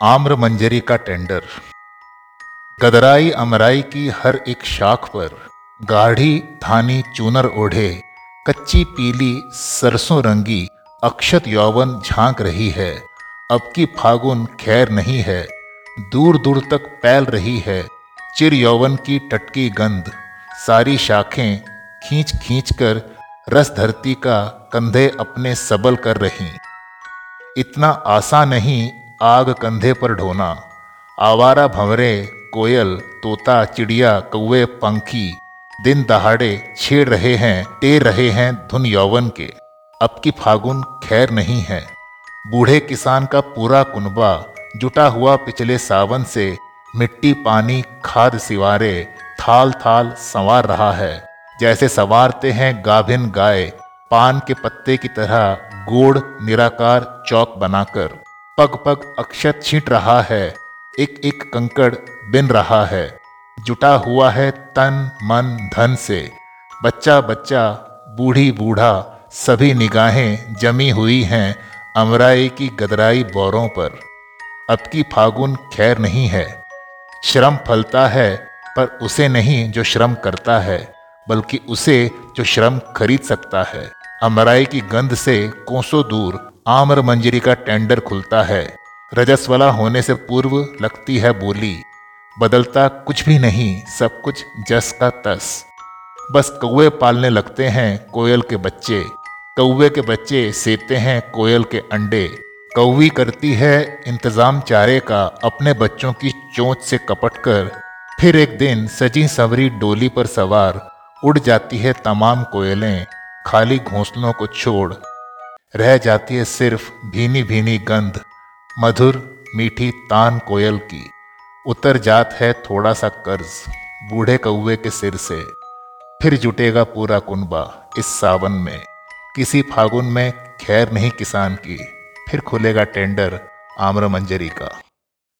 आम्र मंजरी का टेंडर। गदराई अमराई की हर एक शाख पर गाढ़ी धानी चूनर ओढ़े, कच्ची पीली सरसों रंगी अक्षत यौवन झाँक रही है। अब की फागुन खैर नहीं है, दूर दूर तक पैल रही है। चिर यौवन की टटकी गंध, सारी शाखें खींच खींच कर रस धरती का कंधे अपने सबल कर रही। इतना आसान नहीं आग कंधे पर ढोना। आवारा भंवरे, कोयल, तोता, चिड़िया, कौवे, पंखी, दिन दहाड़े छेड़ रहे हैं, टेर रहे हैं धुन यौवन के। अब की फागुन खैर नहीं है। बूढ़े किसान का पूरा कुनबा, जुटा हुआ पिछले सावन से, मिट्टी पानी, खाद सिवारे, थाल थाल संवार रहा है। जैसे संवारते हैं गाभिन गाय, पान के पत्ते की तरह गोड़ निराकार चौक बनाकर। पग पग अक्षत छींट रहा है एक एक कंकड़ बिन रहा है। जुटा हुआ है तन, मन, धन से। बच्चा बच्चा बूढ़ी बूढ़ा सभी निगाहें जमी हुई हैं अमराई की गदराई बोरों पर। अब की फागुन खैर नहीं है। श्रम फलता है, पर उसे नहीं जो श्रम करता है, बल्कि उसे जो श्रम खरीद सकता है। अमराई की गंध से कोसों दूर आम्र मंजरी का टेंडर खुलता है। रजस्वला होने से पूर्व लगती है बोली। बदलता कुछ भी नहीं, सब कुछ जस का तस। बस कौए पालने लगते हैं कोयल के बच्चे। कौवे के बच्चे सेते हैं कोयल के अंडे। कौवी करती है इंतज़ाम चारे का, अपने बच्चों की चोंच से कपट कर फिर एक दिन सजी सवरी डोली पर सवार। उड़ जाती है तमाम कोयलें। खाली घोंसलों को छोड़। रह जाती है सिर्फ़ भीनी भीनी गंध, मधुर, मीठी तान कोयल की। उतर जात है थोड़ा सा कर्ज, बूढ़े कौए के सिर से। फिर जुटेगा पूरा कुनबा इस सावन में। किसी फागुन में खैर नहीं किसान की, फिर खुलेगा टेंडर आम्र मंजरी का।